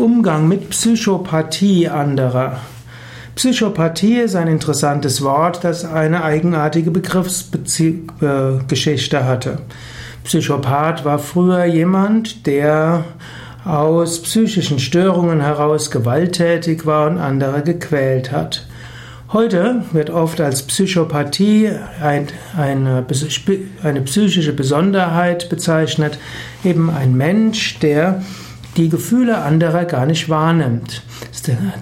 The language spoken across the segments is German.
Umgang mit Psychopathie anderer. Psychopathie ist ein interessantes Wort, das eine eigenartige Begriffsgeschichte hatte. Psychopath war früher jemand, der aus psychischen Störungen heraus gewalttätig war und andere gequält hat. Heute wird oft als Psychopathie eine, eine, psychische Besonderheit bezeichnet, eben ein Mensch, der die Gefühle anderer gar nicht wahrnimmt.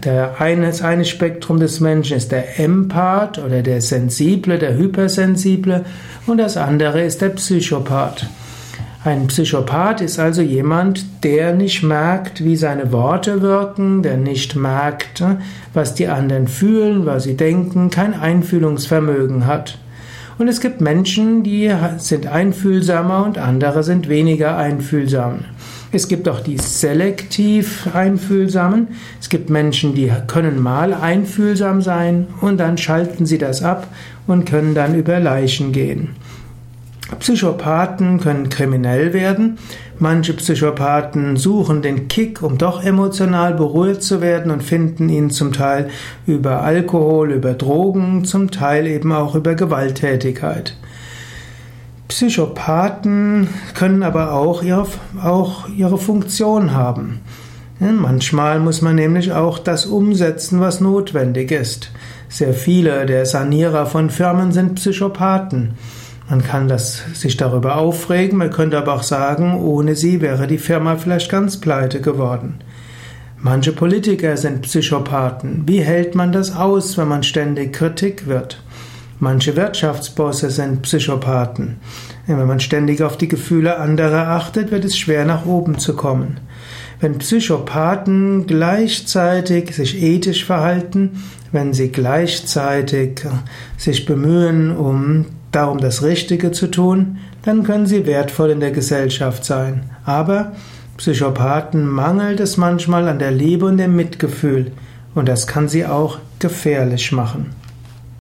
Der eine, das eine Spektrum des Menschen ist der Empath oder der Sensible, der Hypersensible und das andere ist der Psychopath. Ein Psychopath ist also jemand, der nicht merkt, wie seine Worte wirken, der nicht merkt, was die anderen fühlen, was sie denken, kein Einfühlungsvermögen hat. Und es gibt Menschen, die sind einfühlsamer und andere sind weniger einfühlsam. Es gibt auch die selektiv Einfühlsamen. Es gibt Menschen, die können mal einfühlsam sein und dann schalten sie das ab und können dann über Leichen gehen. Psychopathen können kriminell werden. Manche Psychopathen suchen den Kick, um doch emotional beruhigt zu werden und finden ihn zum Teil über Alkohol, über Drogen, zum Teil eben auch über Gewalttätigkeit. Psychopathen können aber auch ihre, auch ihre Funktion haben. Manchmal muss man nämlich auch das umsetzen, was notwendig ist. Sehr viele der Sanierer von Firmen sind Psychopathen. Man kann das, sich darüber aufregen, man könnte aber auch sagen, ohne sie wäre die Firma vielleicht ganz pleite geworden. Manche Politiker sind Psychopathen. Wie hält man das aus, wenn man ständig Kritik wird? Manche Wirtschaftsbosse sind Psychopathen. Wenn man ständig auf die Gefühle anderer achtet, wird es schwer nach oben zu kommen. Wenn Psychopathen gleichzeitig sich ethisch verhalten, wenn sie gleichzeitig sich bemühen, um darum das Richtige zu tun, dann können sie wertvoll in der Gesellschaft sein. Aber Psychopathen mangelt es manchmal an der Liebe und dem Mitgefühl, und das kann sie auch gefährlich machen.